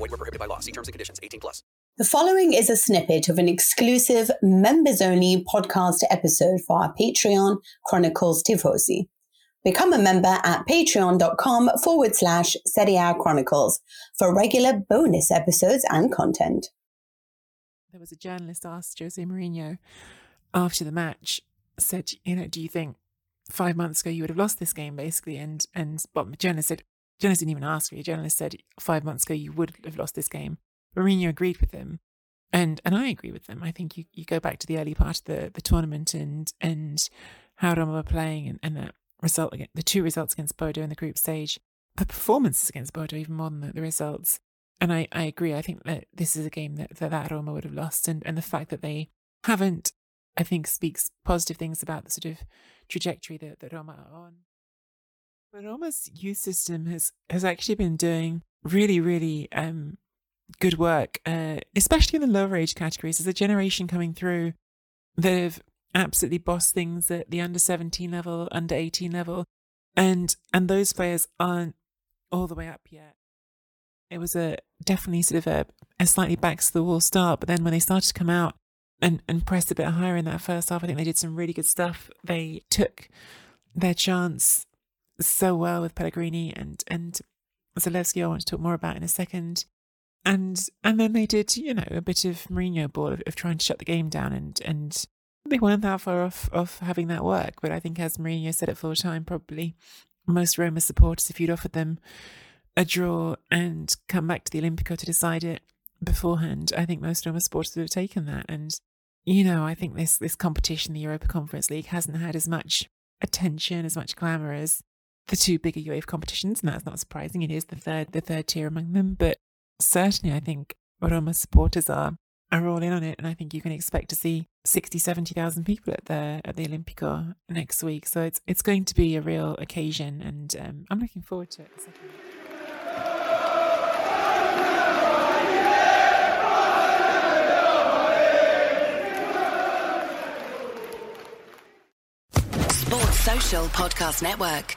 Void were prohibited by law. See terms and conditions. 18 plus. The following is a snippet of an exclusive members-only podcast episode for our Patreon Chronicles Tifosi. Become a member at patreon.com forward slash Serie Chronicles for regular bonus episodes and content. There was a journalist asked Jose Mourinho after the match, said, you know, do you think five months ago you would have lost this game, basically? And and but the journalist said, journalist didn't even ask me. Journalist said five months ago you would have lost this game. Mourinho agreed with him, and and I agree with them. I think you, you go back to the early part of the, the tournament and and how Roma were playing and, and that result again, the two results against Bodo in the group stage, the performances against Bodo even more than the, the results. And I, I agree. I think that this is a game that, that that Roma would have lost, and and the fact that they haven't, I think, speaks positive things about the sort of trajectory that, that Roma are on. But Roma's youth system has has actually been doing really, really um good work, uh, especially in the lower age categories. There's a generation coming through that have absolutely bossed things at the under 17 level, under 18 level, and and those players aren't all the way up yet. It was a definitely sort of a, a slightly back to the wall start, but then when they started to come out and and press a bit higher in that first half, I think they did some really good stuff. They took their chance so well with Pellegrini and and Zalewski. I want to talk more about in a second and and then they did you know a bit of Mourinho ball of, of, trying to shut the game down and and they weren't that far off of having that work but I think as Mourinho said it full time probably most Roma supporters if you'd offered them a draw and come back to the Olimpico to decide it beforehand I think most Roma supporters would have taken that and you know I think this this competition the Europa Conference League hasn't had as much attention as much glamour as the two bigger UEFA competitions and that's not surprising it is the third the third tier among them but certainly I think Roma supporters are are all in on it, and I think you can expect to see 60, 70,000 people at the at the Olimpico next week. So it's it's going to be a real occasion, and um, I'm looking forward to it. Sports Social Podcast Network.